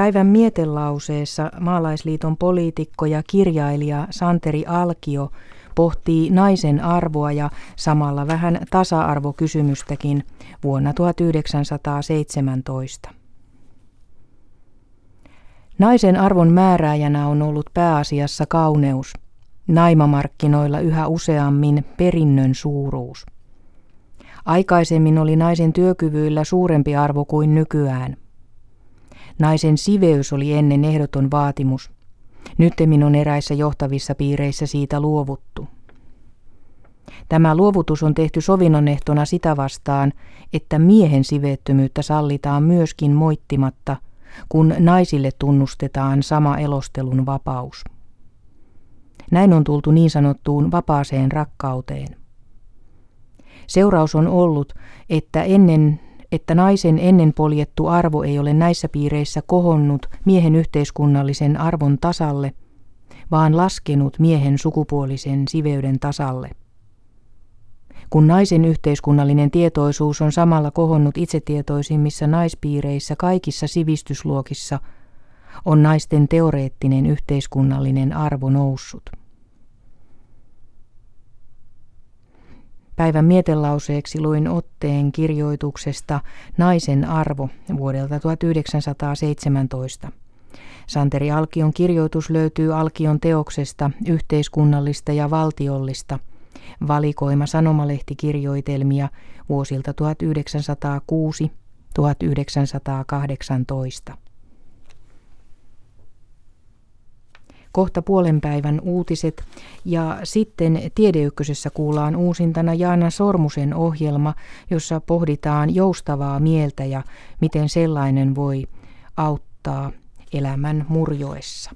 Päivän mietelauseessa maalaisliiton poliitikko ja kirjailija Santeri Alkio pohtii naisen arvoa ja samalla vähän tasa-arvokysymystäkin vuonna 1917. Naisen arvon määrääjänä on ollut pääasiassa kauneus, naimamarkkinoilla yhä useammin perinnön suuruus. Aikaisemmin oli naisen työkyvyillä suurempi arvo kuin nykyään. Naisen siveys oli ennen ehdoton vaatimus. Nyttemmin on eräissä johtavissa piireissä siitä luovuttu. Tämä luovutus on tehty sovinnon ehtona sitä vastaan, että miehen siveettömyyttä sallitaan myöskin moittimatta, kun naisille tunnustetaan sama elostelun vapaus. Näin on tultu niin sanottuun vapaaseen rakkauteen. Seuraus on ollut, että ennen että naisen ennen poljettu arvo ei ole näissä piireissä kohonnut miehen yhteiskunnallisen arvon tasalle, vaan laskenut miehen sukupuolisen siveyden tasalle. Kun naisen yhteiskunnallinen tietoisuus on samalla kohonnut itsetietoisimmissa naispiireissä kaikissa sivistysluokissa, on naisten teoreettinen yhteiskunnallinen arvo noussut. Päivän mietelauseeksi luin otteen kirjoituksesta Naisen arvo vuodelta 1917. Santeri Alkion kirjoitus löytyy Alkion teoksesta Yhteiskunnallista ja valtiollista, valikoima sanomalehtikirjoitelmia vuosilta 1906-1918. Kohta puolen päivän uutiset ja sitten Tiedeykkösessä kuullaan uusintana Jaana Sormusen ohjelma, jossa pohditaan joustavaa mieltä ja miten sellainen voi auttaa elämän murjoessa.